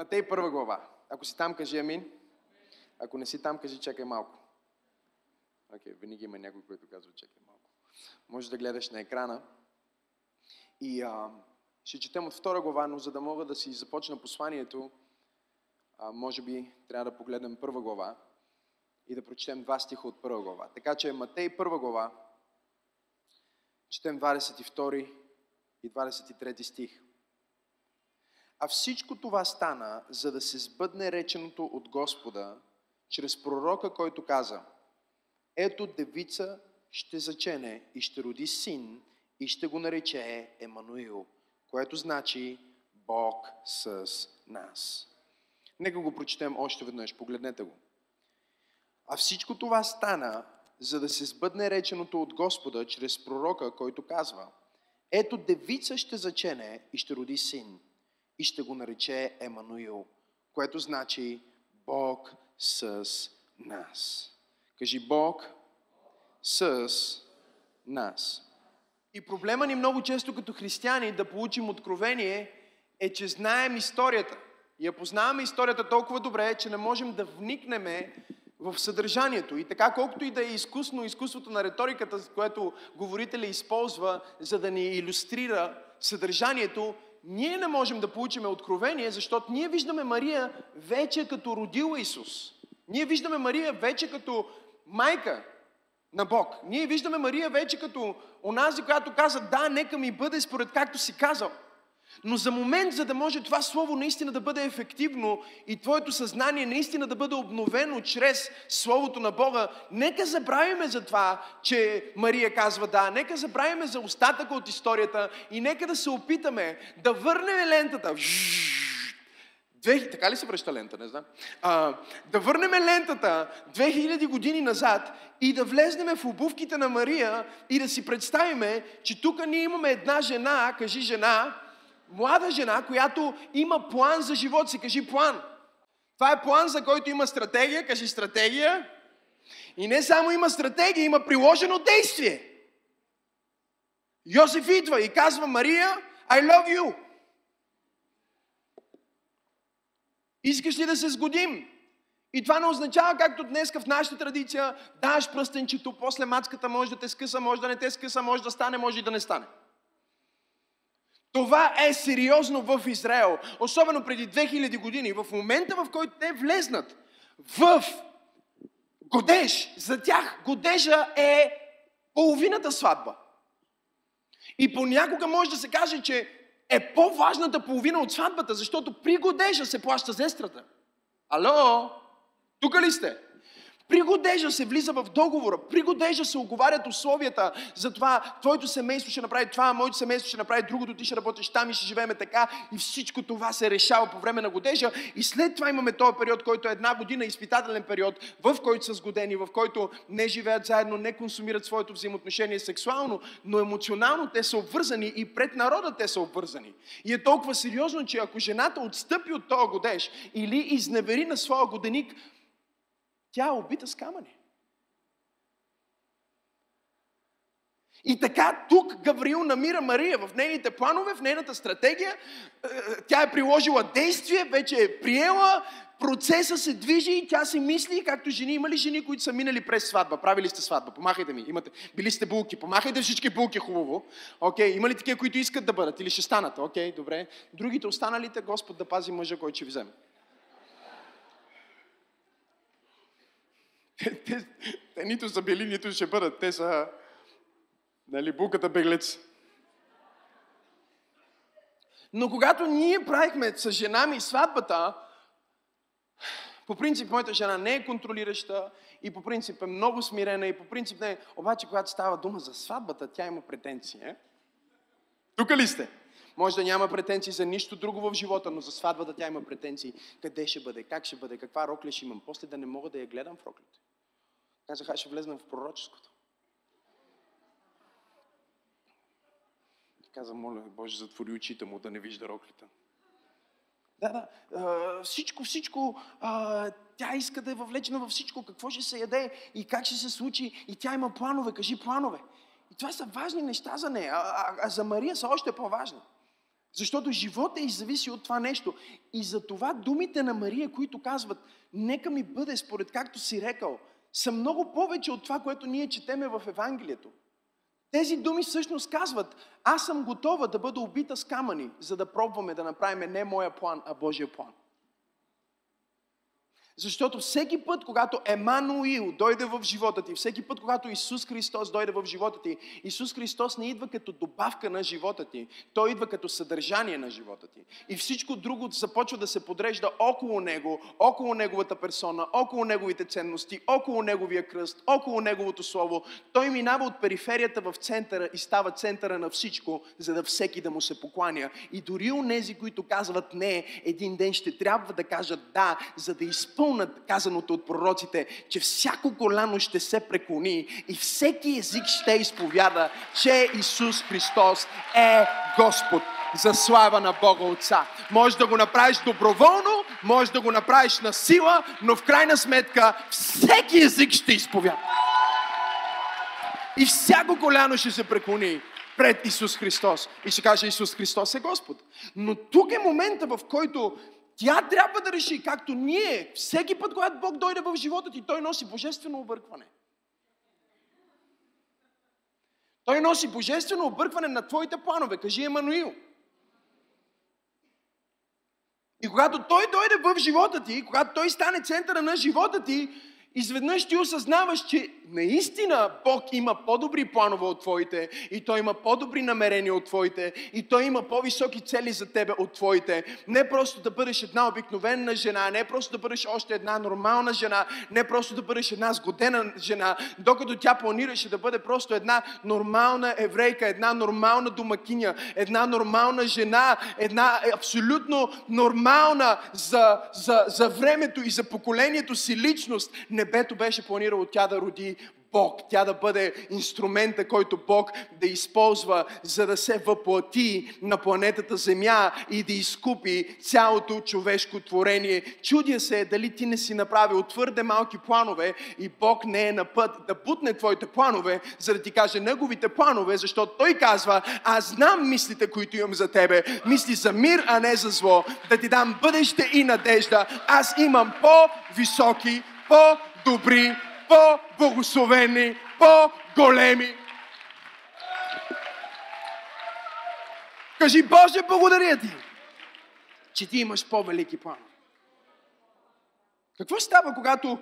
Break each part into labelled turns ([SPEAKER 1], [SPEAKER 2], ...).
[SPEAKER 1] Матей първа глава. Ако си там, кажи амин. Ако не си там, кажи чакай малко. Окей, okay, винаги има някой, който казва чакай малко. Може да гледаш на екрана. И а, ще четем от втора глава, но за да мога да си започна посланието, а, може би трябва да погледнем първа глава и да прочетем два стиха от първа глава. Така че Матей първа глава, четем 22 и 23 стих. А всичко това стана, за да се сбъдне реченото от Господа, чрез пророка, който каза, ето девица ще зачене и ще роди син и ще го нарече Емануил, което значи Бог с нас. Нека го прочетем още веднъж, погледнете го. А всичко това стана, за да се сбъдне реченото от Господа чрез пророка, който казва, ето девица ще зачене и ще роди син и ще го нарече Емануил, което значи Бог с нас. Кажи Бог с нас. И проблема ни много често като християни да получим откровение е, че знаем историята. И я познаваме историята толкова добре, че не можем да вникнем в съдържанието. И така, колкото и да е изкусно изкуството на риториката, което говорителя използва, за да ни иллюстрира съдържанието, ние не можем да получим откровение, защото ние виждаме Мария вече като родила Исус. Ние виждаме Мария вече като майка на Бог. Ние виждаме Мария вече като онази, която каза, да, нека ми бъде според както си казал. Но за момент, за да може това слово наистина да бъде ефективно и твоето съзнание наистина да бъде обновено чрез Словото на Бога, нека забравиме за това, че Мария казва да, нека забравиме за остатъка от историята и нека да се опитаме да върнем лентата. Две, така ли се връща лента, не знам. А, да върнем лентата 2000 години назад и да влезнем в обувките на Мария и да си представиме, че тук ние имаме една жена, кажи жена, млада жена, която има план за живота си. Кажи план. Това е план, за който има стратегия. Кажи стратегия. И не само има стратегия, има приложено действие. Йосиф идва и казва, Мария, I love you. Искаш ли да се сгодим? И това не означава, както днес в нашата традиция, даваш пръстенчето, после мацката може да те скъса, може да не те скъса, може да стане, може и да не стане. Това е сериозно в Израел, особено преди 2000 години. В момента, в който те влезнат в годеж, за тях годежа е половината сватба. И понякога може да се каже, че е по-важната половина от сватбата, защото при годежа се плаща зестрата. Ало? Тук ли сте? При годежа се влиза в договора, при годежа се оговарят условията за това, твоето семейство ще направи това, моето семейство ще направи другото, ти ще работиш там и ще живееме така и всичко това се решава по време на годежа и след това имаме този период, който е една година, изпитателен период, в който са сгодени, в който не живеят заедно, не консумират своето взаимоотношение сексуално, но емоционално те са обвързани и пред народа те са обвързани. И е толкова сериозно, че ако жената отстъпи от този годеж или изневери на своя годеник, тя е убита с камъни. И така тук Гавриил намира Мария в нейните планове, в нейната стратегия. Е, тя е приложила действие, вече е приела, процеса се движи и тя си мисли, както жени. Има ли жени, които са минали през сватба? Правили сте сватба? Помахайте ми. Имате, били сте булки. Помахайте всички булки хубаво. Окей, има ли такива, които искат да бъдат или ще станат? Окей, добре. Другите останалите, Господ да пази мъжа, който ще ви вземе. Те, те, те нито са били, нито ще бъдат. Те са, нали, буката беглец. Но когато ние правихме с жена ми сватбата, по принцип моята жена не е контролираща и по принцип е много смирена и по принцип не е. Обаче, когато става дума за сватбата, тя има претенции. Е? Тук ли сте? Може да няма претенции за нищо друго в живота, но за сватбата тя има претенции. Къде ще бъде, как ще бъде, каква рокля ще имам. После да не мога да я гледам в роклята. Казах, аз ще влезна в пророческото. Каза, моля Боже, затвори очите му да не вижда роклята. Да, да. всичко, всичко. тя иска да е въвлечена във всичко. Какво ще се яде и как ще се случи. И тя има планове. Кажи планове. И това са важни неща за нея. А, а, а за Мария са още по-важни. Защото живота и зависи от това нещо. И за това думите на Мария, които казват, нека ми бъде според както си рекал, са много повече от това, което ние четеме в Евангелието. Тези думи всъщност казват, аз съм готова да бъда убита с камъни, за да пробваме да направим не моя план, а Божия план. Защото всеки път, когато Емануил дойде в живота ти, всеки път, когато Исус Христос дойде в живота ти, Исус Христос не идва като добавка на живота ти, Той идва като съдържание на живота ти. И всичко друго започва да се подрежда около Него, около Неговата персона, около Неговите ценности, около Неговия кръст, около Неговото Слово. Той минава от периферията в центъра и става центъра на всичко, за да всеки да му се покланя. И дори у нези, които казват не, един ден ще трябва да кажат да, за да изпълнят изпълнат казаното от пророците, че всяко коляно ще се преклони и всеки език ще изповяда, че Исус Христос е Господ за слава на Бога Отца. Може да го направиш доброволно, може да го направиш на сила, но в крайна сметка всеки език ще изповяда. И всяко коляно ще се преклони пред Исус Христос. И ще каже Исус Христос е Господ. Но тук е момента, в който тя трябва да реши, както ние, всеки път, когато Бог дойде в живота ти, Той носи божествено объркване. Той носи божествено объркване на твоите планове. Кажи Емануил. И когато Той дойде в живота ти, когато Той стане центъра на живота ти, изведнъж ти осъзнаваш, че наистина Бог има по-добри планове от твоите и Той има по-добри намерения от твоите и Той има по-високи цели за тебе от твоите. Не просто да бъдеш една обикновена жена, не просто да бъдеш още една нормална жена, не просто да бъдеш една сгодена жена, докато тя планираше да бъде просто една нормална еврейка, една нормална домакиня, една нормална жена, една абсолютно нормална за, за, за времето и за поколението си личност. Небето беше планирало тя да роди Бог, тя да бъде инструмента, който Бог да използва, за да се въплати на планетата Земя и да изкупи цялото човешко творение. Чудя се дали ти не си направил твърде малки планове и Бог не е на път да бутне твоите планове, за да ти каже неговите планове, защото Той казва, аз знам мислите, които имам за тебе, мисли за мир, а не за зло, да ти дам бъдеще и надежда. Аз имам по-високи, по-добри по-благословени, по-големи. Кажи, Боже, благодаря ти, че ти имаш по-велики планове. Какво става, когато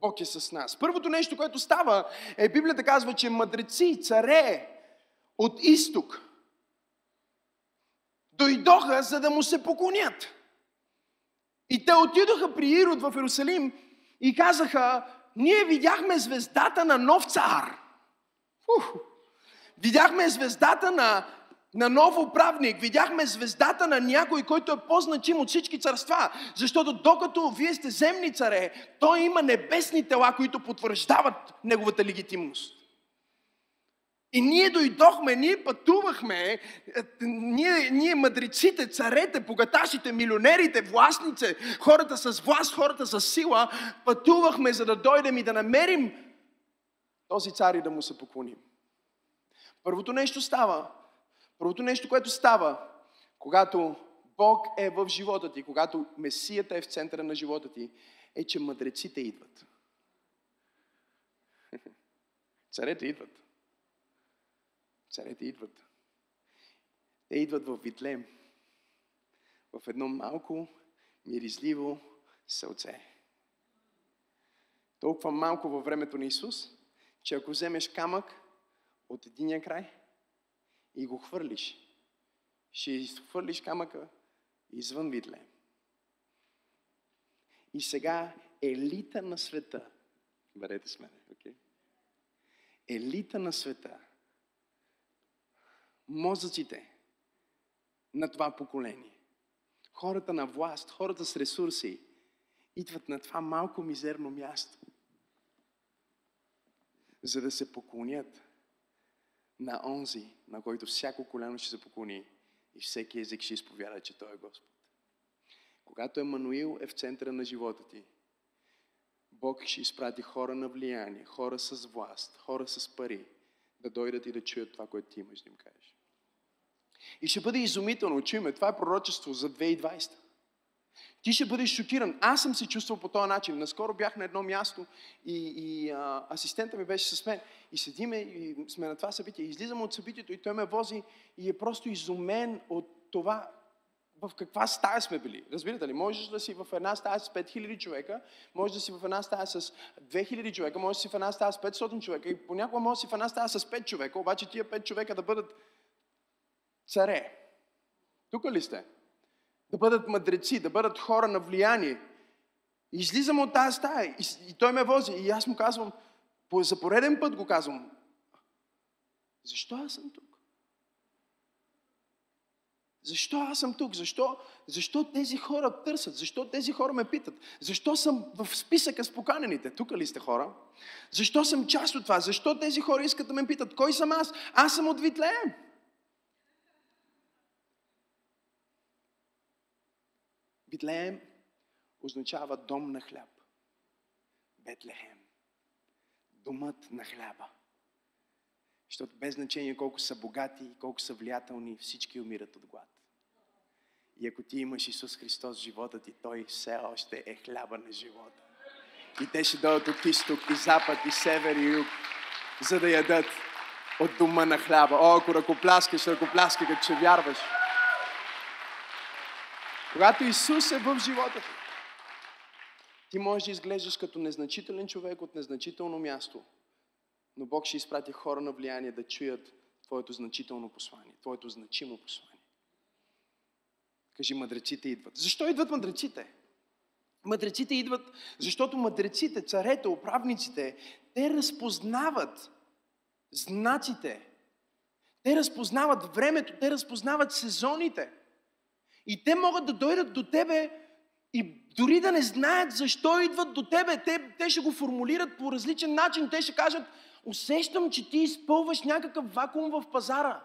[SPEAKER 1] Бог е с нас? Първото нещо, което става, е Библията казва, че мъдреци, царе от изток дойдоха, за да му се поклонят. И те отидоха при Ирод в Иерусалим и казаха, ние видяхме звездата на нов цар. Ух. Видяхме звездата на, на нов управник. Видяхме звездата на някой, който е по-значим от всички царства. Защото докато вие сте земни царе, той има небесни тела, които потвърждават неговата легитимност. И ние дойдохме, ние пътувахме, е, ние, ние мъдреците, царете, богаташите, милионерите, властнице, хората с власт, хората с сила, пътувахме, за да дойдем и да намерим този цар и да му се поклоним. Първото нещо става, първото нещо, което става, когато Бог е в живота ти, когато Месията е в центъра на живота ти, е, че мъдреците идват. Царете идват. Царете идват. Те идват в Витлем. В едно малко, миризливо селце. Толкова малко във времето на Исус, че ако вземеш камък от единия край и го хвърлиш, ще изхвърлиш камъка извън Витлем. И сега елита на света, бъдете с мен, okay? елита на света мозъците на това поколение. Хората на власт, хората с ресурси, идват на това малко мизерно място, за да се поклонят на онзи, на който всяко коляно ще се поклони и всеки език ще изповяда, че Той е Господ. Когато Емануил е в центъра на живота ти, Бог ще изпрати хора на влияние, хора с власт, хора с пари, да дойдат и да чуят това, което ти имаш да им кажеш. И ще бъде изумително. Чуйме, това е пророчество за 2020. Ти ще бъдеш шокиран. Аз съм се чувствал по този начин. Наскоро бях на едно място и, и а, асистента ми беше с мен. И седиме и сме на това събитие. Излизам от събитието и той ме вози и е просто изумен от това в каква стая сме били. Разбирате ли? Можеш да си в една стая с 5000 човека, можеш да си в една стая с 2000 човека, можеш да си в една стая с 500 човека и понякога можеш да си в една стая с 5 човека, обаче тия 5 човека да бъдат царе. Тук ли сте? Да бъдат мъдреци, да бъдат хора на влияние. Излизам от тази стая и, и той ме вози. И аз му казвам, за пореден път го казвам, защо аз съм тук? Защо аз съм тук? Защо, защо тези хора търсят? Защо тези хора ме питат? Защо съм в списъка с поканените? Тук ли сте хора? Защо съм част от това? Защо тези хора искат да ме питат? Кой съм аз? Аз съм от Витлеем. Витлеем означава дом на хляб. Бетлехем. Домът на хляба. Защото без значение колко са богати, колко са влиятелни, всички умират от глад. И ако ти имаш Исус Христос в живота ти, Той все още е хляба на живота. И те ще дойдат от изток, и запад, и север, и юг, за да ядат от дома на хляба. О, ако ръкопляскаш, ръкопляскай, като че вярваш. Когато Исус е в живота ти, ти можеш да изглеждаш като незначителен човек от незначително място, но Бог ще изпрати хора на влияние да чуят твоето значително послание, твоето значимо послание. Кажи, мъдреците идват. Защо идват мъдреците? Мъдреците идват, защото мъдреците, царете, управниците, те разпознават знаците. Те разпознават времето, те разпознават сезоните. И те могат да дойдат до тебе и дори да не знаят защо идват до тебе, те, те ще го формулират по различен начин. Те ще кажат, усещам, че ти изпълваш някакъв вакуум в пазара.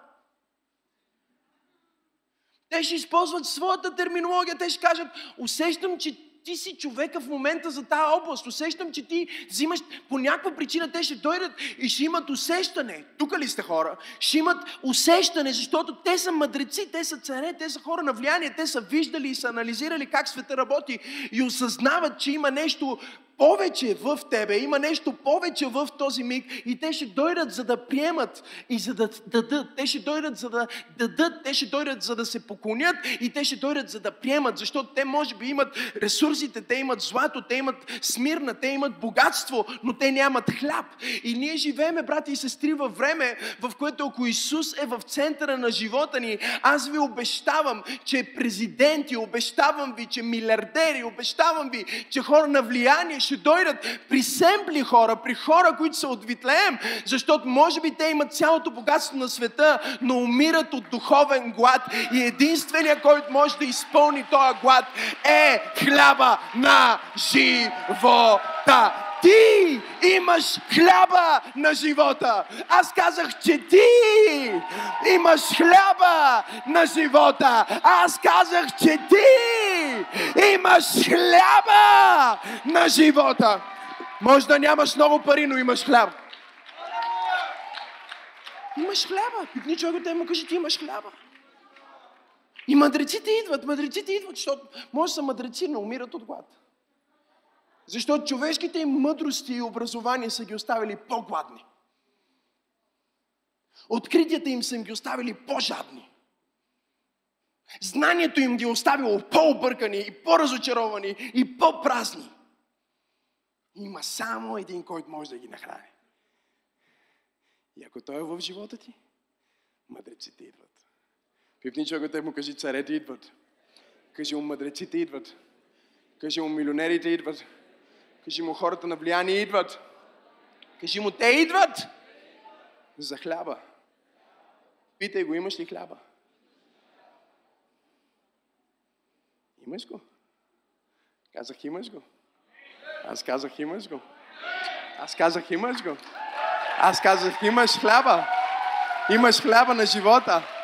[SPEAKER 1] Те ще използват своята терминология, те ще кажат, усещам, че ти си човека в момента за тази област. Усещам, че ти взимаш по някаква причина, те ще дойдат и ще имат усещане. Тук ли сте хора? Ще имат усещане, защото те са мъдреци, те са царе, те са хора на влияние, те са виждали и са анализирали как света работи и осъзнават, че има нещо повече в тебе, има нещо повече в този миг и те ще дойдат за да приемат и за да дадат. Те ще дойдат за да дадат, те ще дойдат за да се поклонят и те ще дойдат за да приемат, защото те може би имат ресурсите, те имат злато, те имат смирна, те имат богатство, но те нямат хляб. И ние живееме, брати и сестри, във време, в което ако Исус е в центъра на живота ни, аз ви обещавам, че президенти, обещавам ви, че милиардери, обещавам ви, че хора на влияние ще дойдат при семпли хора, при хора, които са от Витлеем, защото може би те имат цялото богатство на света, но умират от духовен глад и единственият, който може да изпълни този глад е хляба на живота ти имаш хляба на живота. Аз казах, че ти имаш хляба на живота. Аз казах, че ти имаш хляба на живота. Може да нямаш много пари, но имаш хляб. Имаш хляба. Пипни човек те му кажи, ти имаш хляба. И мъдреците идват, мъдреците идват, защото може да са мъдреци, но умират от глад. Защото човешките им мъдрости и образование са ги оставили по-гладни. Откритията им са им ги оставили по-жадни. Знанието им ги е оставило по-объркани и по-разочаровани и по-празни. Има само един, който може да ги нахрани. И ако той е в живота ти, мъдреците идват. Пипни човекът му кажи, царете идват. Кажи му, мъдреците идват. Кажи му, милионерите идват. Кажи му, хората на влияние идват. Кажи му, те идват за хляба. Питай го, имаш ли хляба? Имаш го? Казах, имаш го. Аз казах, имаш го. Аз казах, имаш го. Аз казах, имаш хляба. Имаш хляба на живота.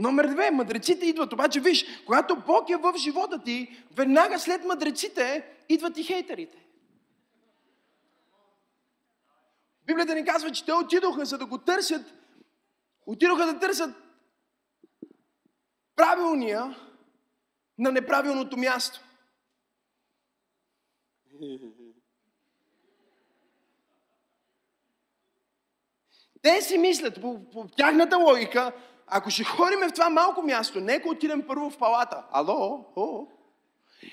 [SPEAKER 1] Номер две, мъдреците идват. Обаче виж, когато Бог е в живота ти, веднага след мъдреците идват и хейтерите. Библията ни казва, че те отидоха, за да го търсят. Отидоха да търсят правилния на неправилното място. Те си мислят, по, по тяхната логика, ако ще ходим в това малко място, нека отидем първо в палата. Ало? О?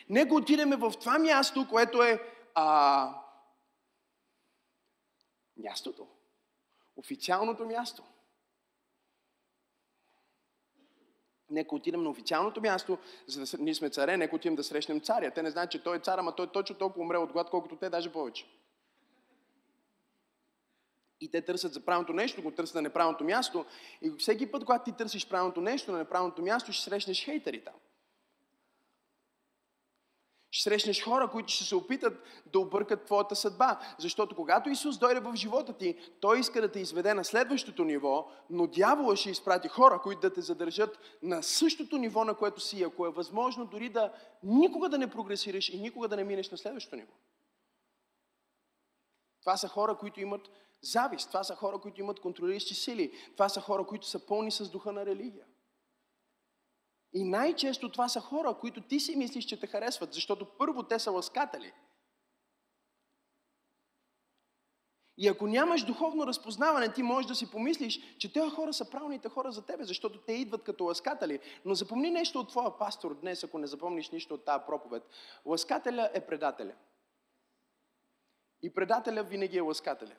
[SPEAKER 1] Нека отидем в това място, което е а, мястото. Официалното място. Нека отидем на официалното място, за да ние сме царе, нека отидем да срещнем царя. Те не знаят, че той е цар, ама той точно толкова умре от глад, колкото те, даже повече. И те търсят за правилното нещо, го търсят на неправилното място. И всеки път, когато ти търсиш правилното нещо на неправилното място, ще срещнеш хейтери там. Ще срещнеш хора, които ще се опитат да объркат твоята съдба. Защото когато Исус дойде в живота ти, Той иска да те изведе на следващото ниво, но дявола ще изпрати хора, които да те задържат на същото ниво, на което си, ако е възможно дори да никога да не прогресираш и никога да не минеш на следващото ниво. Това са хора, които имат завист. Това са хора, които имат контролиращи сили. Това са хора, които са пълни с духа на религия. И най-често това са хора, които ти си мислиш, че те харесват, защото първо те са ласкатели. И ако нямаш духовно разпознаване, ти можеш да си помислиш, че тези хора са правилните хора за тебе, защото те идват като ласкатели. Но запомни нещо от твоя пастор днес, ако не запомниш нищо от тази проповед. Ласкателя е предателя. И предателя винаги е ласкателя.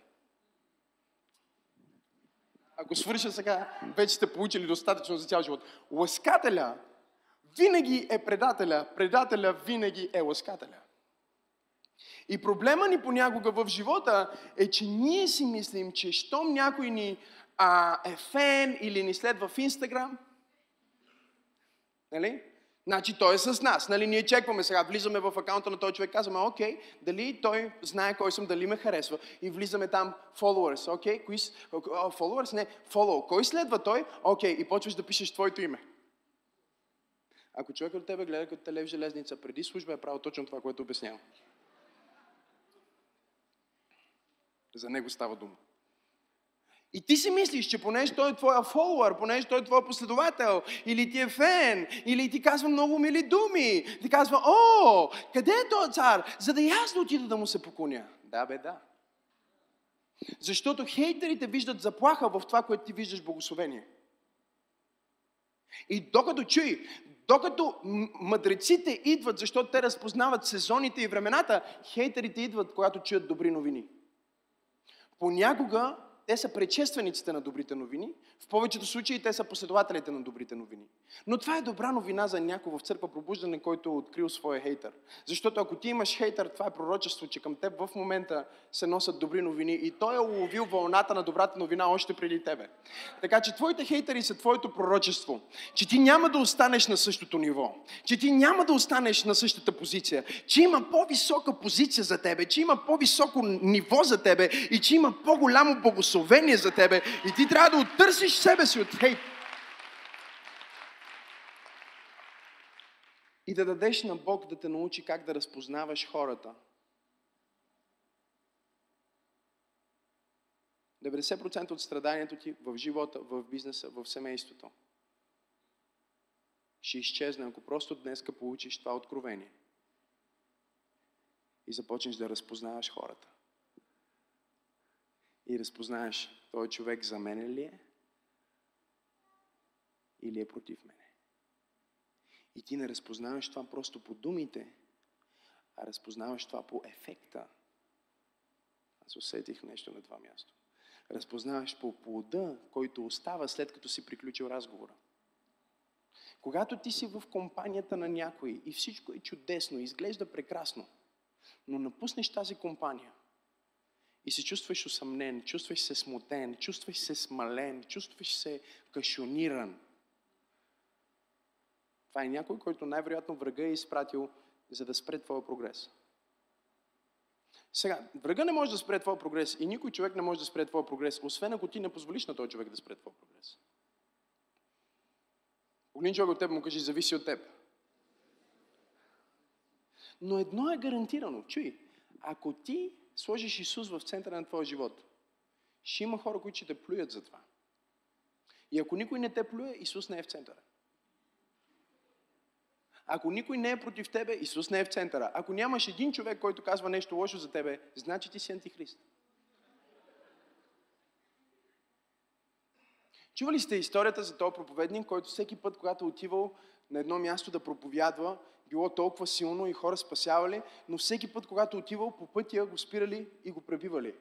[SPEAKER 1] Ако свърша сега, вече сте получили достатъчно за цял живот. Ласкателя винаги е предателя, предателя винаги е ласкателя. И проблема ни понякога в живота е, че ние си мислим, че щом някой ни а, е фен или ни следва в Инстаграм, нали? Значи той е с нас. Нали, ние чекваме сега, влизаме в акаунта на този човек, казваме, окей, дали той знае кой съм, дали ме харесва. И влизаме там, followers, окей, кои са, followers, не, follow. Кой следва той? Окей, и почваш да пишеш твоето име. Ако човек от тебе гледа като телев железница преди служба, е правил точно това, което обяснявам. За него става дума. И ти си мислиш, че понеже той е твоя фолуър, понеже той е твой последовател, или ти е фен, или ти казва много мили думи, ти казва, о, къде е този цар? За да и отида да му се поклоня. Да, бе, да. Защото хейтерите виждат заплаха в това, което ти виждаш благословение. И докато чуй, докато мъдреците идват, защото те разпознават сезоните и времената, хейтерите идват, когато чуят добри новини. Понякога те са предшествениците на добрите новини. В повечето случаи те са последователите на добрите новини. Но това е добра новина за някой в църква пробуждане, който е открил своя хейтър. Защото ако ти имаш хейтър, това е пророчество, че към теб в момента се носят добри новини и той е уловил вълната на добрата новина още преди тебе. Така че твоите хейтери са твоето пророчество. Че ти няма да останеш на същото ниво. Че ти няма да останеш на същата позиция. Че има по-висока позиция за тебе. Че има по-високо ниво за тебе. И че има по-голямо благословение за тебе. И ти трябва да оттърсиш себе си от хейт. И да дадеш на Бог да те научи как да разпознаваш хората. 90% от страданието ти в живота, в бизнеса, в семейството ще изчезне, ако просто днеска получиш това откровение и започнеш да разпознаваш хората. И разпознаеш, този човек за мен ли е или е против мене. И ти не разпознаваш това просто по думите, а разпознаваш това по ефекта. Аз усетих нещо на това място. Разпознаваш по плода, който остава след като си приключил разговора. Когато ти си в компанията на някой и всичко е чудесно, изглежда прекрасно, но напуснеш тази компания и се чувстваш усъмнен, чувстваш се смутен, чувстваш се смален, чувстваш се кашониран – това е някой, който най-вероятно врага е изпратил, за да спре твоя прогрес. Сега, врага не може да спре твоя прогрес и никой човек не може да спре твоя прогрес, освен ако ти не позволиш на този човек да спре твоя прогрес. Погледни човек от теб му кажи, зависи от теб. Но едно е гарантирано. Чуй, ако ти сложиш Исус в центъра на твоя живот ще има хора, които ще те плюят за това. И ако никой не те плюе, Исус не е в центъра. Ако никой не е против тебе, Исус не е в центъра. Ако нямаш един човек, който казва нещо лошо за тебе, значи ти си антихрист. Чували сте историята за този проповедник, който всеки път, когато е отивал на едно място да проповядва, било толкова силно и хора спасявали, но всеки път, когато отивал, по пътя го спирали и го пребивали.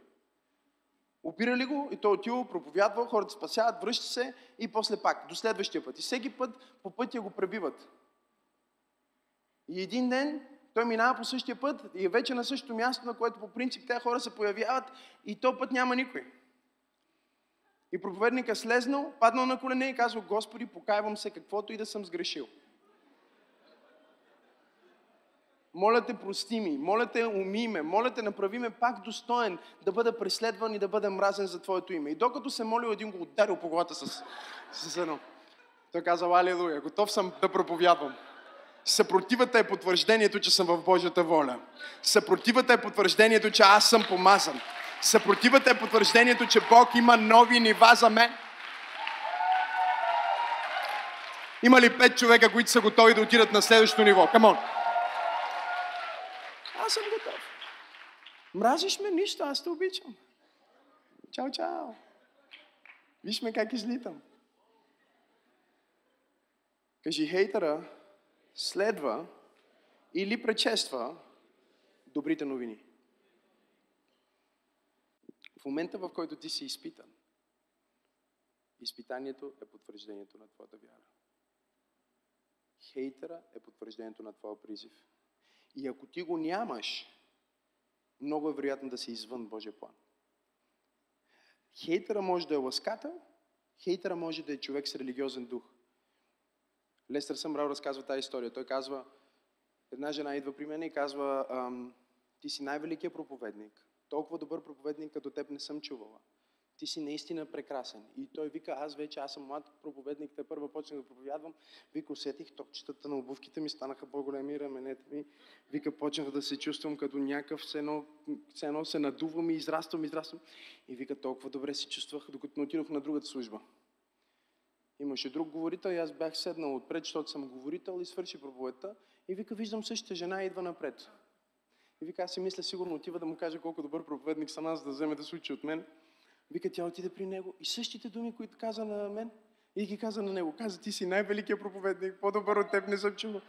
[SPEAKER 1] Опирали го и той отивал, проповядвал, хората спасяват, връща се и после пак, до следващия път. И всеки път по пътя го пребиват. И един ден той минава по същия път и е вече на същото място, на което по принцип тези хора се появяват и то път няма никой. И проповедника слезнал, паднал на колене и казва, Господи, покайвам се каквото и да съм сгрешил. Моля те, прости ми. Моля те, уми ме. Моля те, направи ме пак достоен да бъда преследван и да бъда мразен за Твоето име. И докато се молил, един го ударил по главата с, с едно. Той каза, Алелуя, готов съм да проповядвам. Съпротивата е потвърждението, че съм в Божията воля. Съпротивата е потвърждението, че аз съм помазан. Съпротивата е потвърждението, че Бог има нови нива за мен. Има ли пет човека, които са готови да отидат на следващото ниво? Камон! Аз съм готов. Мразиш ме нищо, аз те обичам. Чао, чао. Виж ме как излитам. Кажи, хейтера следва или предшества добрите новини. В момента, в който ти си изпитан, изпитанието е потвърждението на твоята вяра. Хейтера е потвърждението на твоя призив. И ако ти го нямаш, много е вероятно да си извън Божия план. Хейтера може да е ласкател, хейтера може да е човек с религиозен дух. Лестър Съмрал разказва тази история. Той казва, една жена идва при мен и казва, ти си най-великият проповедник. Толкова добър проповедник като теб не съм чувала ти си наистина прекрасен. И той вика, аз вече, аз съм млад проповедник, те първа почнах да проповядвам. Вика, усетих топчетата на обувките ми, станаха по-големи раменете ми. Вика, почнах да се чувствам като някакъв, все едно, все едно се надувам и израствам, израствам. И вика, толкова добре се чувствах, докато не отидох на другата служба. Имаше друг говорител и аз бях седнал отпред, защото съм говорител и свърши проповедта. И вика, виждам същата жена идва напред. И вика, аз си мисля, сигурно отива да му каже колко добър проповедник съм аз, да вземе да случи от мен. Вика, тя отиде при него и същите думи, които каза на мен, и ги каза на него. Каза, ти си най-великият проповедник, по-добър от теб не съм чувал.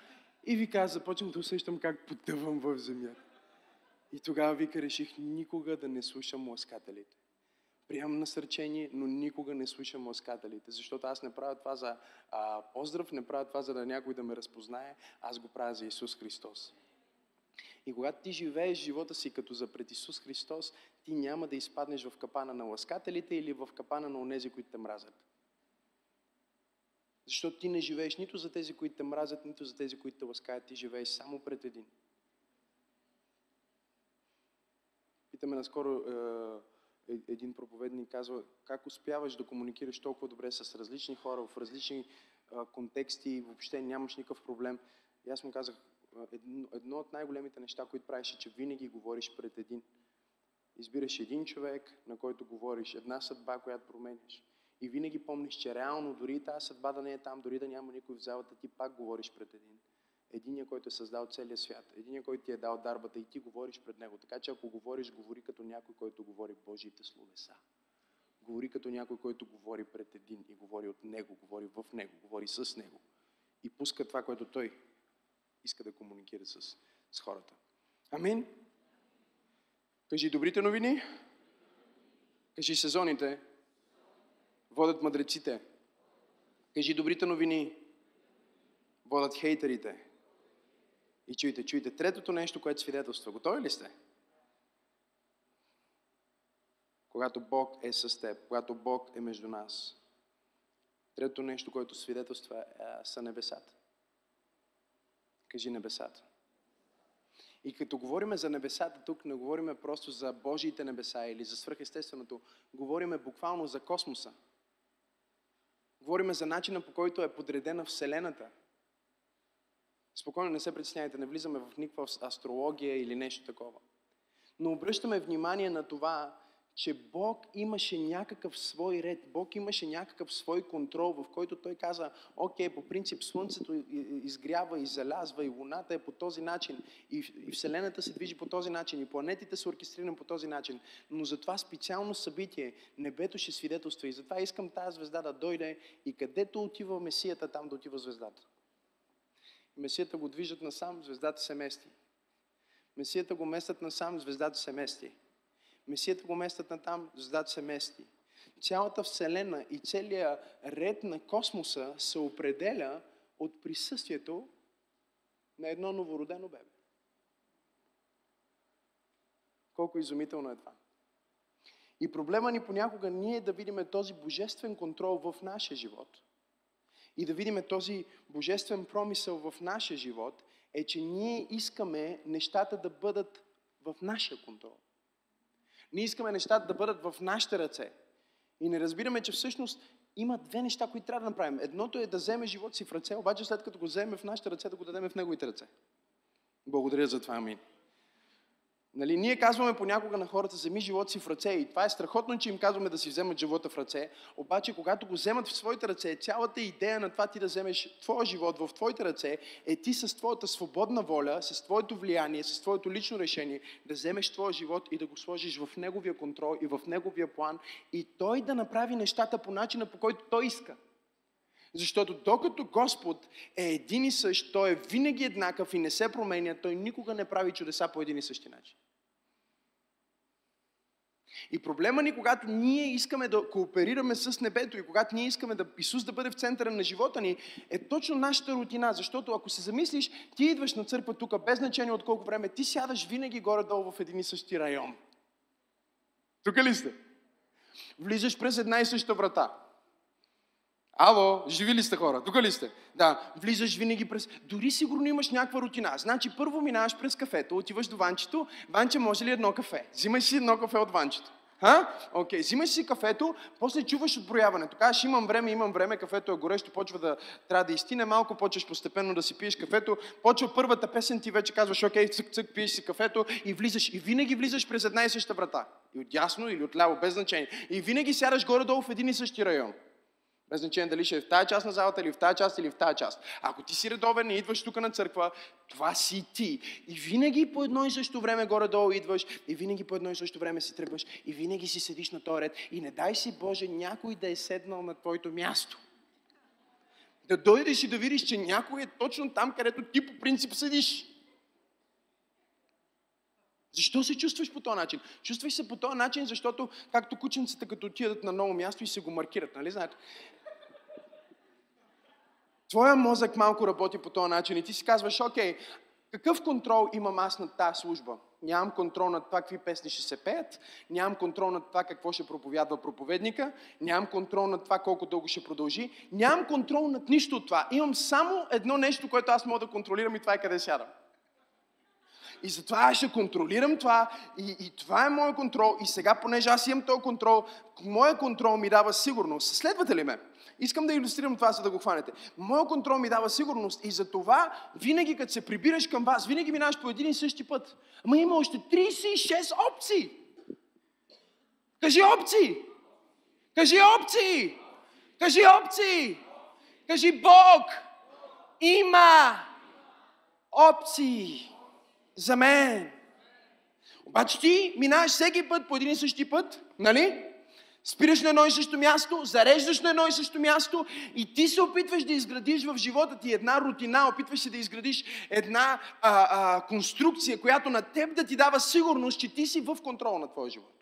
[SPEAKER 1] И ви каза, започвам да усещам как потъвам в земята. И тогава вика, реших никога да не слушам ласкателите. Приемам насърчение, но никога не слушам ласкателите, защото аз не правя това за а, поздрав, не правя това за да някой да ме разпознае, аз го правя за Исус Христос. И когато ти живееш живота си като за пред Исус Христос, ти няма да изпаднеш в капана на ласкателите или в капана на онези, които те мразят. Защото ти не живееш нито за тези, които те мразят, нито за тези, които те ласкаят. Ти живееш само пред един. Питаме наскоро е, е, един проповедник казва, как успяваш да комуникираш толкова добре с различни хора, в различни е, контексти, въобще нямаш никакъв проблем. И аз му казах, едно, едно от най-големите неща, които правиш е, че винаги говориш пред един. Избираш един човек, на който говориш, една съдба, която променяш. И винаги помниш, че реално, дори и тази съдба да не е там, дори да няма никой в залата, ти пак говориш пред един. Единия, който е създал целия свят. Единия, който ти е дал дарбата и ти говориш пред него. Така че ако говориш, говори като някой, който говори Божиите словеса. Говори като някой, който говори пред един и говори от него, говори в него, говори с него. И пуска това, което той иска да комуникира с, с хората. Амин. Кажи добрите новини. Кажи сезоните. Водят мъдреците. Кажи добрите новини. Водят хейтерите. И чуйте, чуйте. Третото нещо, което свидетелства. Готови ли сте? Когато Бог е с теб, когато Бог е между нас. Третото нещо, което свидетелства, е, са небесата. Кажи небесата. И като говорим за небесата, тук не говорим просто за Божиите небеса или за свръхестественото, говорим буквално за космоса. Говорим за начина по който е подредена Вселената. Спокойно не се притеснявайте, не влизаме в никаква астрология или нещо такова. Но обръщаме внимание на това, че Бог имаше някакъв свой ред, Бог имаше някакъв свой контрол, в който Той каза, окей, по принцип Слънцето изгрява и залязва, и Луната е по този начин, и, Вселената се движи по този начин, и планетите са оркестрирани по този начин, но за това специално събитие небето ще свидетелства и затова искам тази звезда да дойде и където отива Месията, там да отива звездата. Месията го движат насам, звездата се мести. Месията го местят насам, звездата се мести. Месията го местят на там, звездата се мести. Цялата Вселена и целият ред на космоса се определя от присъствието на едно новородено бебе. Колко изумително е това. И проблема ни понякога ние да видим този божествен контрол в нашия живот и да видим този божествен промисъл в нашия живот е, че ние искаме нещата да бъдат в нашия контрол. Ние искаме нещата да бъдат в нашите ръце. И не разбираме, че всъщност има две неща, които трябва да направим. Едното е да вземе живота си в ръце, обаче след като го вземе в нашите ръце, да го дадем в неговите ръце. Благодаря за това, амин. Нали, ние казваме понякога на хората, вземи живота си в ръце и това е страхотно, че им казваме да си вземат живота в ръце, обаче когато го вземат в своите ръце, цялата идея на това ти да вземеш твоя живот в твоите ръце е ти с твоята свободна воля, с твоето влияние, с твоето лично решение да вземеш твоя живот и да го сложиш в неговия контрол и в неговия план и той да направи нещата по начина, по който той иска. Защото докато Господ е един и същ, Той е винаги еднакъв и не се променя, Той никога не прави чудеса по един и същи начин. И проблема ни, когато ние искаме да кооперираме с небето и когато ние искаме да Исус да бъде в центъра на живота ни, е точно нашата рутина. Защото ако се замислиш, ти идваш на църква тук, без значение от колко време, ти сядаш винаги горе-долу в един и същи район. Тук ли сте? Влизаш през една и съща врата. Ало, живи ли сте хора? Тук ли сте? Да, влизаш винаги през... Дори сигурно имаш някаква рутина. Значи първо минаваш през кафето, отиваш до ванчето. Ванче, може ли едно кафе? Взимаш си едно кафе от ванчето. Ха? Окей, okay. взимаш си кафето, после чуваш отброяването. Кажеш, имам време, имам време, кафето е горещо, почва да трябва да изтине малко, почваш постепенно да си пиеш кафето, почва първата песен, ти вече казваш, окей, цък, цък, пиеш си кафето и влизаш. И винаги влизаш през една и съща врата. И от дясно или от ляво, без значение. И винаги сядаш горе-долу в един и същи район. Без значение дали ще е в тази част на залата, или в тази част, или в тази част. Ако ти си редовен и идваш тук на църква, това си ти. И винаги по едно и също време горе-долу идваш, и винаги по едно и също време си тръгваш, и винаги си седиш на този ред. И не дай си, Боже, някой да е седнал на твоето място. Да дойдеш и да видиш, че някой е точно там, където ти по принцип седиш. Защо се чувстваш по този начин? Чувстваш се по този начин, защото както кученцата, като отидат на ново място и се го маркират, нали знаете? Твоя мозък малко работи по този начин и ти си казваш, окей, какъв контрол имам аз над тази служба? Нямам контрол над това какви песни ще се пеят, нямам контрол над това какво ще проповядва проповедника, нямам контрол над това колко дълго ще продължи, нямам контрол над нищо от това. Имам само едно нещо, което аз мога да контролирам и това е къде сядам. И затова аз ще контролирам това и, и това е моят контрол. И сега, понеже аз имам този контрол, моя контрол ми дава сигурност. Следвате ли ме? Искам да иллюстрирам това, за да го хванете. Моя контрол ми дава сигурност и за това винаги, като се прибираш към вас, винаги минаваш по един и същи път. Ама има още 36 опции. Кажи опции! Кажи опции! Кажи опции! Кажи Бог! Има опции за мен. Обаче ти минаваш всеки път по един и същи път, нали? Спираш на едно и също място, зареждаш на едно и също място и ти се опитваш да изградиш в живота ти една рутина, опитваш се да изградиш една а, а, конструкция, която на теб да ти дава сигурност, че ти си в контрол на твоя живот.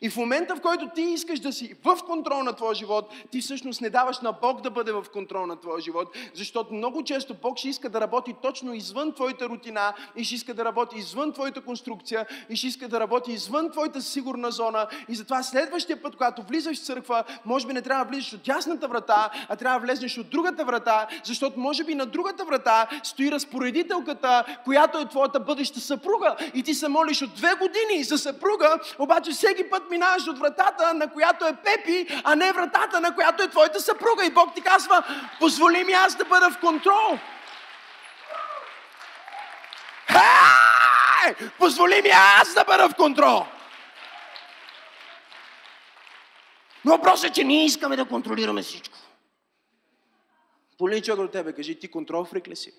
[SPEAKER 1] И в момента, в който ти искаш да си в контрол на твоя живот, ти всъщност не даваш на Бог да бъде в контрол на твоя живот, защото много често Бог ще иска да работи точно извън твоята рутина и ще иска да работи извън твоята конструкция и ще иска да работи извън твоята сигурна зона. И затова следващия път, когато влизаш в църква, може би не трябва да влизаш от дясната врата, а трябва да влезнеш от другата врата, защото може би на другата врата стои разпоредителката, която е твоята бъдеща съпруга. И ти се молиш от две години за съпруга, обаче всеки път минаваш от вратата, на която е Пепи, а не вратата, на която е твоята съпруга. И Бог ти казва, позволи ми аз да бъда в контрол. Хей! Позволи ми аз да бъда в контрол. Но въпросът е, че ние искаме да контролираме всичко. Полича го от тебе, кажи, ти контрол фрик ли си?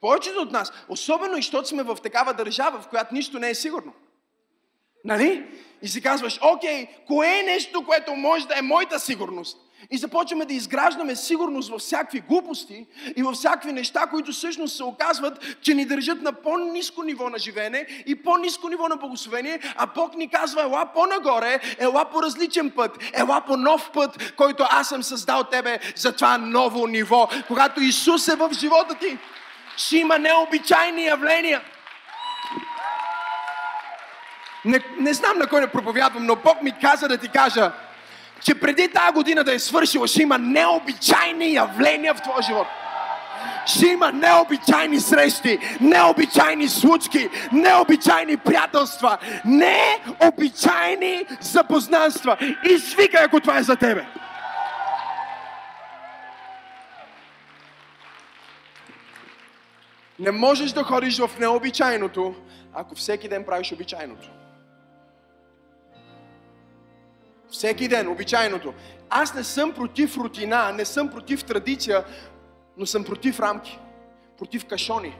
[SPEAKER 1] Повечето от нас, особено и защото сме в такава държава, в която нищо не е сигурно. Нали? И си казваш, окей, кое е нещо, което може да е моята сигурност? И започваме да изграждаме сигурност във всякакви глупости и във всякакви неща, които всъщност се оказват, че ни държат на по-низко ниво на живеене и по-низко ниво на благословение, а Бог ни казва, ела по-нагоре, ела по различен път, ела по нов път, който аз съм създал тебе за това ново ниво. Когато Исус е в живота ти, ще има необичайни явления. Не, не знам на кой не проповядвам, но Бог ми каза да ти кажа, че преди тази година да е свършила, ще има необичайни явления в твоя живот. Ще има необичайни срещи, необичайни случки, необичайни приятелства, необичайни запознанства. И свикай, ако това е за тебе. Не можеш да ходиш в необичайното, ако всеки ден правиш обичайното. Всеки ден, обичайното. Аз не съм против рутина, не съм против традиция, но съм против рамки, против кашони,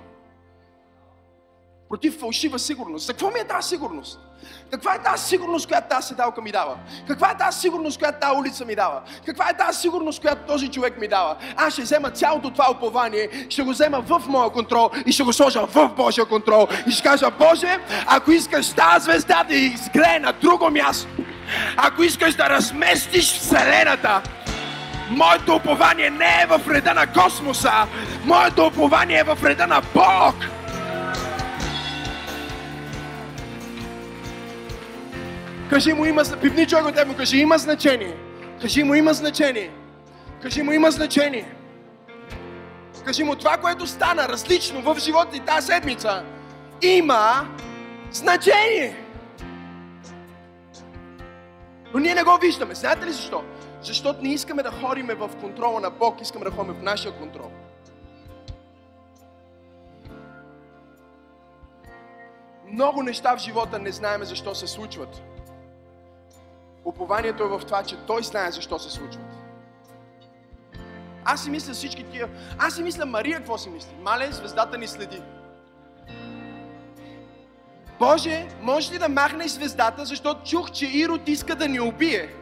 [SPEAKER 1] против фалшива сигурност. За какво ми е тази сигурност? Каква е тази сигурност, която тази седалка ми дава? Каква е тази сигурност, която тази улица ми дава? Каква е тази сигурност, която този човек ми дава? Аз ще взема цялото това упование, ще го взема в моя контрол и ще го сложа в Божия контрол. И ще кажа, Боже, ако искаш тази звезда да изгрее на друго място, ако искаш да разместиш Вселената, моето упование не е в реда на космоса, моето упование е в реда на Бог. Кажи му има, пипни човек от теб, кажи има значение. Кажи му има значение. Кажи му има значение. Кажи му това, което стана различно в живота ти тази седмица, има значение. Но ние не го виждаме. Знаете ли защо? Защото не искаме да ходиме в контрола на Бог, искаме да ходим в нашия контрол. Много неща в живота не знаеме защо се случват. Упованието е в това, че Той знае защо се случват. Аз си мисля всички тия... Аз си мисля Мария какво си мисли. Мале, звездата ни следи. Боже, можеш ли да махнеш звездата, защото чух, че Ирод иска да ни убие.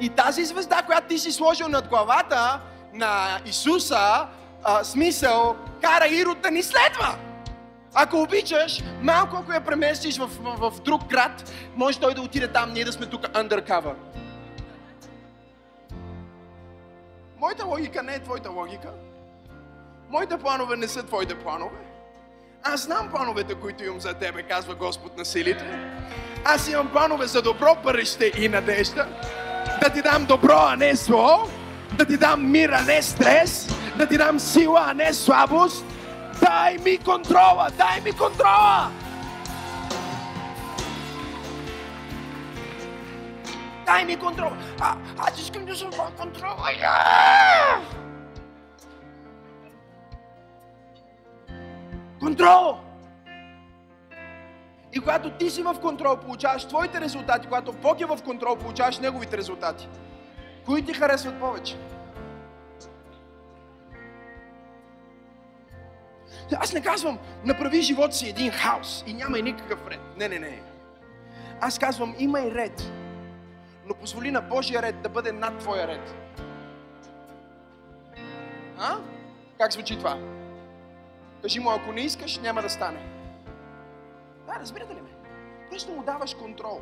[SPEAKER 1] И тази звезда, която ти си сложил над главата на Исуса, а, смисъл, кара Ирод да ни следва. Ако обичаш, малко ако я преместиш в, в, в друг град, може той да отиде там, ние да сме тук undercover. Моята логика не е твоята логика. Моите планове не са твоите планове. Аз знам плановете, които имам за тебе, казва Господ на силите. Аз имам планове за добро бъдеще и надежда. Да ти дам добро, а не зло. Да ти дам мир, а не стрес. Да ти дам сила, а не слабост. Дай ми контрола, дай ми контрола! Дай ми контрола! А, аз искам да съм в контрола! Контрол! И когато ти си в контрол, получаваш твоите резултати. Когато Бог е в контрол, получаваш Неговите резултати. Кои ти харесват повече? Аз не казвам, направи живота си един хаос и няма и никакъв ред. Не, не, не. Аз казвам, има и ред, но позволи на Божия ред да бъде над твоя ред. А? Как звучи това? Кажи му, ако не искаш, няма да стане. Да, разбирате ли ме? Просто му даваш контрол.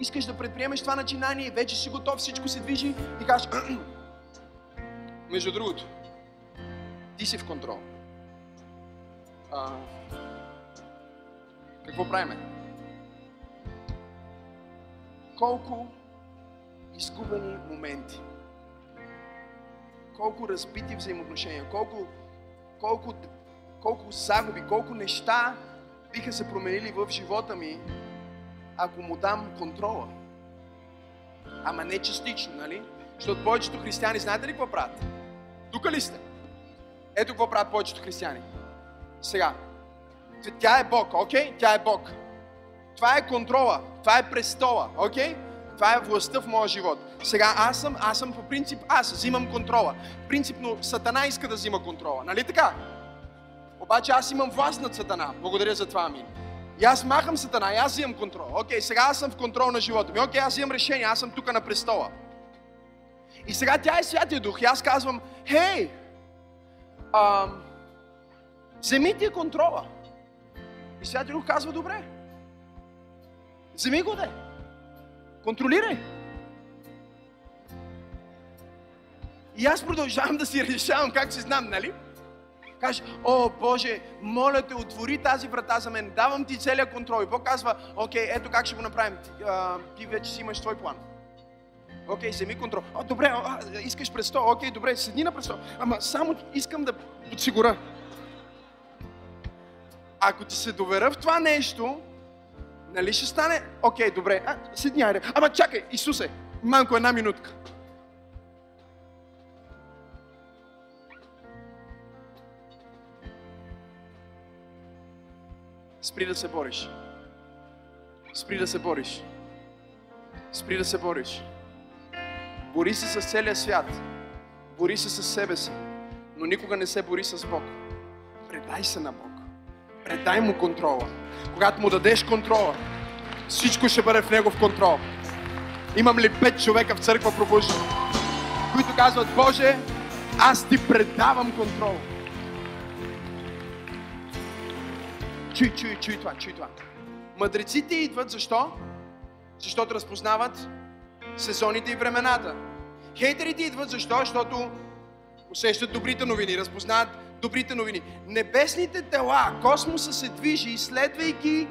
[SPEAKER 1] Искаш да предприемеш това начинание, вече си готов, всичко се движи и кажеш, между другото, ти си в контрол. А, какво правиме? Колко изгубени моменти, колко разбити взаимоотношения, колко, колко, колко загуби, колко неща биха се променили в живота ми, ако му дам контрола. Ама не частично, нали? Защото повечето християни, знаете ли какво правят? Тук ли сте? Ето какво правят повечето християни. Сега, тя е Бог, окей? Okay? Тя е Бог. Това е контрола, това е престола, окей? Това е властта в моя живот. Сега аз съм, аз съм по принцип, аз взимам контрола. Принципно Сатана иска да взима контрола, нали така? Обаче аз имам власт над Сатана. Благодаря за това, амин. И аз махам Сатана, и аз взимам контрол. Окей, сега аз съм в контрол на живота ми. Окей, аз взимам решение, аз съм тук на престола. И сега тя е Святия Дух. И аз казвам, хей, ам, вземи ти контрола. И Святия Дух казва, добре. Вземи го де. Контролирай. И аз продължавам да си решавам как си знам, нали? Каже, о Боже, моля те, отвори тази врата за мен, давам ти целият контрол. И Бог казва, окей, ето как ще го направим. Ти, а, ти вече си имаш твой план. Окей, вземи контрол. О, добре, а, искаш престол. Окей, добре, седни на престол. Ама само искам да подсигуря. Ако ти се доверя в това нещо, нали ще стане? Окей, добре, а, седни, айде. Ама чакай, Исусе, малко една минутка. Спри да се бориш. Спри да се бориш. Спри да се бориш. Бори се с целия свят. Бори се с себе си. Но никога не се бори с Бог. Предай се на Бог. Предай му контрола. Когато му дадеш контрола, всичко ще бъде в негов контрол. Имам ли пет човека в църква пробуждани, които казват, Боже, аз ти предавам контрол. Чуй, чуй, чуй това, чуй това. Мъдреците идват защо? Защото разпознават сезоните и времената. Хейтерите идват защо? Защото усещат добрите новини, разпознават добрите новини. Небесните тела, космоса се движи, изследвайки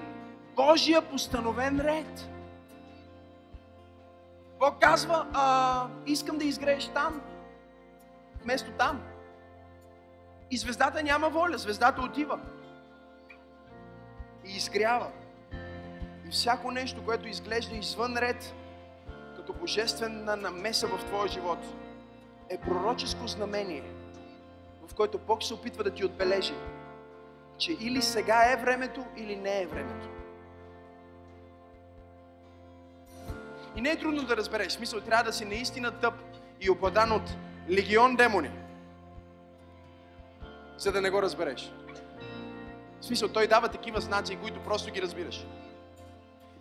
[SPEAKER 1] Божия постановен ред. Бог казва, а, искам да изгрееш там, вместо там. И звездата няма воля, звездата отива. И изгрява. И всяко нещо, което изглежда извън ред, като божествена намеса в твоя живот, е пророческо знамение, в което Бог се опитва да ти отбележи, че или сега е времето, или не е времето. И не е трудно да разбереш. В смисъл, трябва да си наистина тъп и обладан от легион демони, за да не го разбереш. В смисъл, той дава такива знаци, които просто ги разбираш.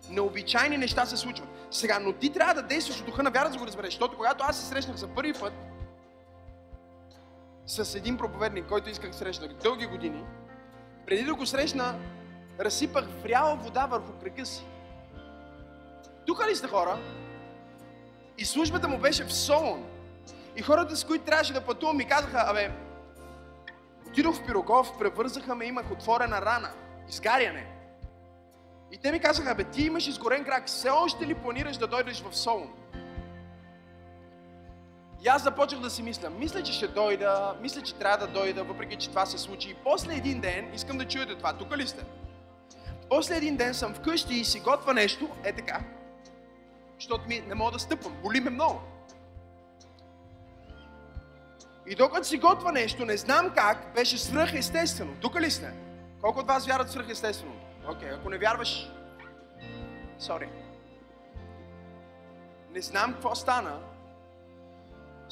[SPEAKER 1] Необичайни неща се случват. Сега, но ти трябва да действаш от духа на вяра, за да го разбереш. Защото когато аз се срещнах за първи път с един проповедник, който исках срещнах дълги години, преди да го срещна, разсипах вряла вода върху кръга си. Тук ли сте хора? И службата му беше в Солон. И хората, с които трябваше да пътувам, ми казаха, абе, отидох в Пирогов, превързаха ме, имах отворена рана, изгаряне. И те ми казаха, абе, ти имаш изгорен крак, все още ли планираш да дойдеш в Солон? И аз започнах да си мисля, мисля, че ще дойда, мисля, че трябва да дойда, въпреки че това се случи. И после един ден, искам да чуете това, тук ли сте? После един ден съм вкъщи и си готва нещо, е така, защото ми не мога да стъпвам, боли ме много. И докато си готва нещо, не знам как, беше свръхестествено. Тук ли сте? Колко от вас вярват свръхестествено? Окей, okay, ако не вярваш, сори. Не знам какво стана.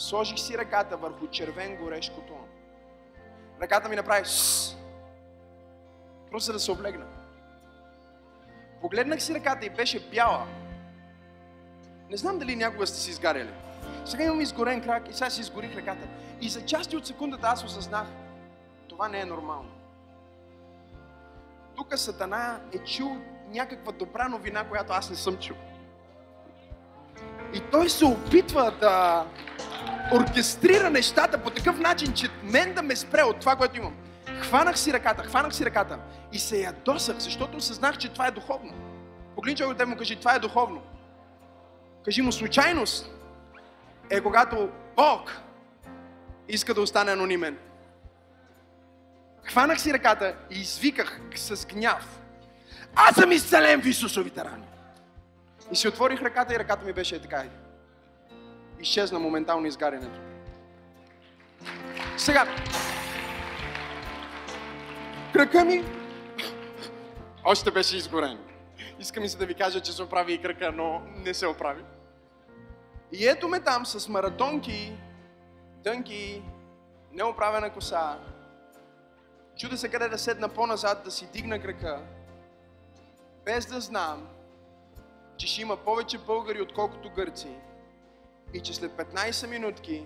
[SPEAKER 1] Сложих си ръката върху червен горещ котон. Ръката ми направи Сс! Просто да се облегна. Погледнах си ръката и беше бяла. Не знам дали някога сте си изгаряли. Сега имам изгорен крак и сега си изгорих ръката. И за части от секундата аз осъзнах, това не е нормално. Тук Сатана е чул някаква добра новина, която аз не съм чул. И той се опитва да оркестрира нещата по такъв начин, че мен да ме спре от това, което имам. Хванах си ръката, хванах си ръката и се ядосах, защото осъзнах, че това е духовно. Погледни човек да му кажи, това е духовно. Кажи му, случайност е когато Бог иска да остане анонимен. Хванах си ръката и извиках с гняв. Аз съм изцелен в Исусовите рани. И си отворих ръката и ръката ми беше така. Изчезна моментално изгарянето. Сега, кръка ми още беше изгорен. Иска ми се да ви кажа, че се оправи и кръка, но не се оправи. И ето ме там с маратонки, дънки, неоправена коса. Чуда се къде да седна по-назад, да си дигна крака, без да знам, че ще има повече българи, отколкото гърци. И че след 15 минутки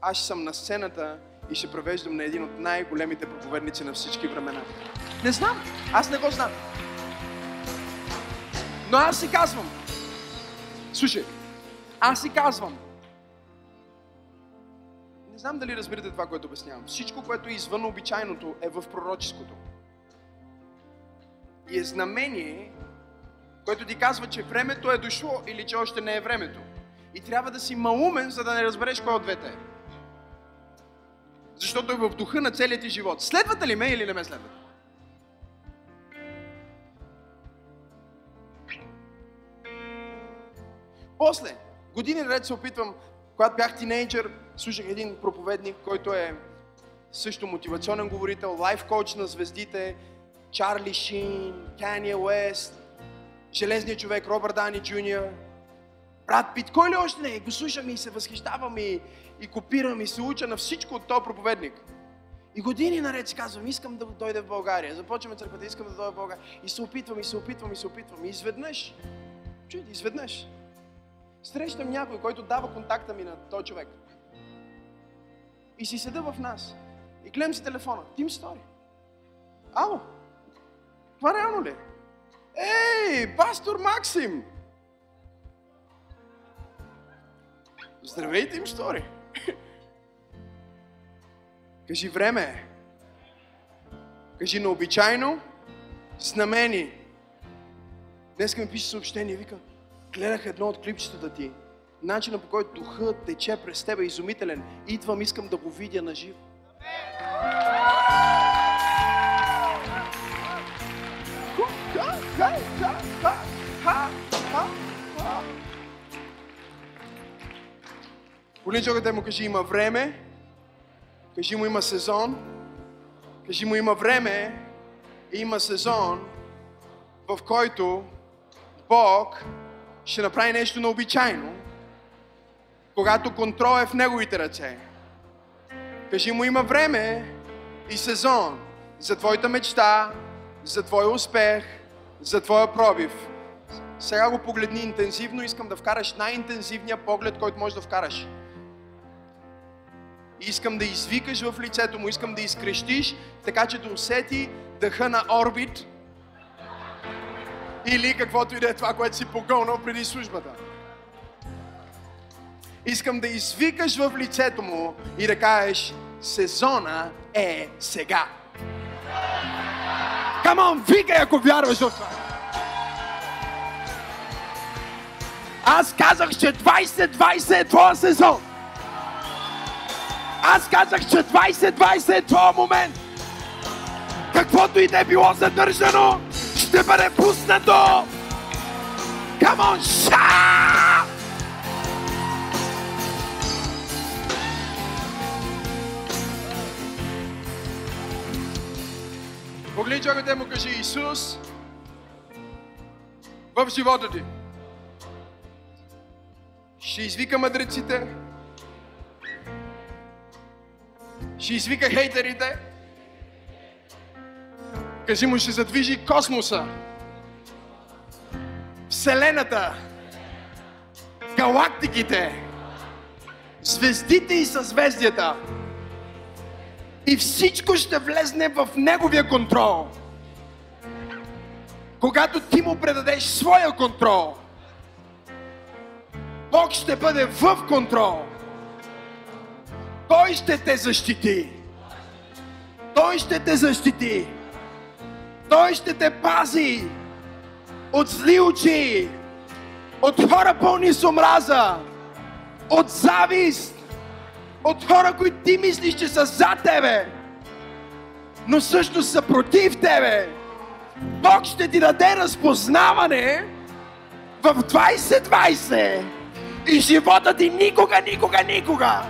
[SPEAKER 1] аз съм на сцената и ще превеждам на един от най-големите проповедници на всички времена. Не знам. Аз не го знам. Но аз си казвам. Слушай, аз си казвам. Не знам дали разбирате това, което обяснявам. Всичко, което е извън обичайното, е в пророческото. И е знамение, който ти казва, че времето е дошло или че още не е времето. И трябва да си малумен, за да не разбереш кой от двете е. Защото е в духа на целият ти живот. Следвате ли ме или не ме следвате? После, години наред се опитвам, когато бях тинейджър, слушах един проповедник, който е също мотивационен говорител, лайф коуч на звездите, Чарли Шин, Кания Уест, Железният човек, Робърт Дани Джуниор, брат Пит, кой ли още не е? Го слушам и се възхищавам и, и копирам и се уча на всичко от този проповедник. И години наред си казвам, искам да дойда в България. Започваме църквата, искам да дойда в България. И се опитвам, и се опитвам, и се опитвам. И изведнъж, чуйте, изведнъж, срещам някой, който дава контакта ми на този човек. И си седа в нас. И гледам си телефона. Тим Стори. Ало, това реално ли? е? Ей, пастор Максим! Здравейте им, Стори! Кажи време е. Кажи необичайно, знамени. Днес ми пише съобщение, вика, гледах едно от клипчетата ти. Начина по който духът тече през тебе е изумителен. Идвам, искам да го видя на живо. Поличокът му кажи има време, кажи му има сезон, кажи му има време и има сезон, в който Бог ще направи нещо необичайно, когато контрол е в Неговите ръце. Кажи му има време и сезон за твоята мечта, за твоя успех, за твоя пробив. Сега го погледни интензивно, искам да вкараш най-интензивния поглед, който можеш да вкараш. Искам да извикаш в лицето му, искам да изкрещиш, така че да усети дъха на орбит или каквото и да е това, което си погълнал преди службата. Искам да извикаш в лицето му и да кажеш, сезона е сега. Камон, викай, ако вярваш в това. Аз казах, че 2020 е твоя сезон. Аз казах, че 2020 е твоя момент. Каквото и да е било задържано, ще бъде пуснато. Камон, ша! Погледни човекът му кажи Исус в живота ти. Ще извика мъдреците, ще извика хейтерите, кажи му, ще задвижи космоса, Вселената, галактиките, звездите и съзвездията. И всичко ще влезне в Неговия контрол. Когато ти му предадеш своя контрол, Бог ще бъде в контрол. Той ще те защити. Той ще те защити. Той ще те пази от зли очи, от хора пълни с омраза, от завист, от хора, които ти мислиш, че са за тебе, но също са против тебе. Бог ще ти даде разпознаване в 2020 и живота ти никога, никога, никога,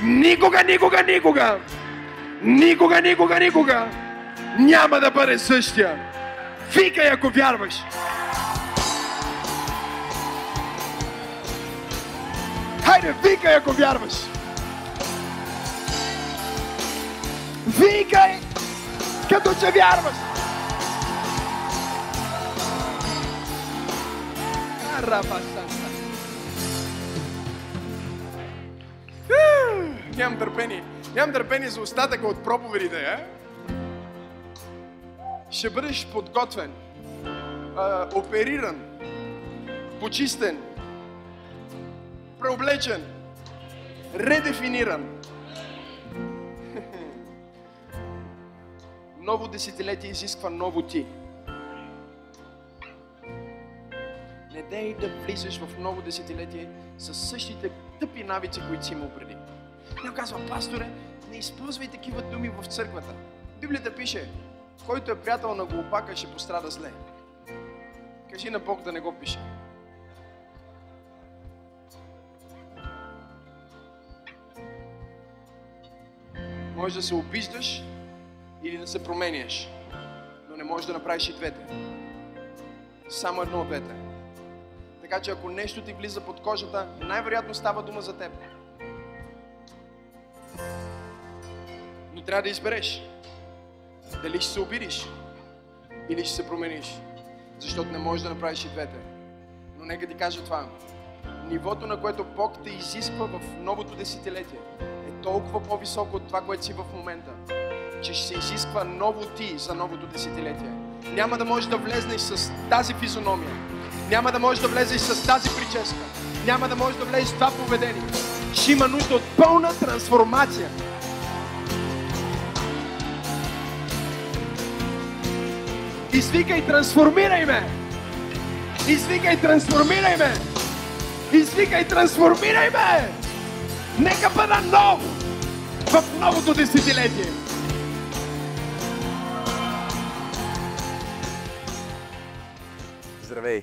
[SPEAKER 1] Никога, никога, никога! Никога, никога, никога! Няма да бъде същия! Викай, ако вярваш! Хайде, викай, ако вярваш! Викай, като че вярваш! Рапаса! Нямам търпение. Нямам търпение за остатъка от проповедите, е? Ще бъдеш подготвен, а, опериран, почистен, преоблечен, редефиниран. Ново десетилетие изисква ново ти. Не дей да влизаш в ново десетилетие с същите тъпи навици, които си имал преди. Някой казва, пасторе, не използвай такива думи в църквата. Библията пише, който е приятел на глупака, ще пострада зле. Кажи на Бог да не го пише. Може да се обиждаш или да се променяш, но не можеш да направиш и двете. Само едно от двете. Така че ако нещо ти влиза под кожата, най-вероятно става дума за теб. Но трябва да избереш. Дали ще се обидиш или ще се промениш. Защото не можеш да направиш и двете. Но нека ти кажа това. Нивото, на което Бог те изисква в новото десетилетие, е толкова по-високо от това, което си в момента, че ще се изисква ново ти за новото десетилетие. Няма да можеш да влезнеш с тази физиономия. Няма да можеш да влезеш с тази прическа. Няма да можеш да влезеш с това поведение. Ще има нужда от пълна трансформация. Извикай, трансформирай ме! Извикай, трансформирай ме! Извикай, трансформирай ме! Нека бъда нов в новото десетилетие!
[SPEAKER 2] Здравей!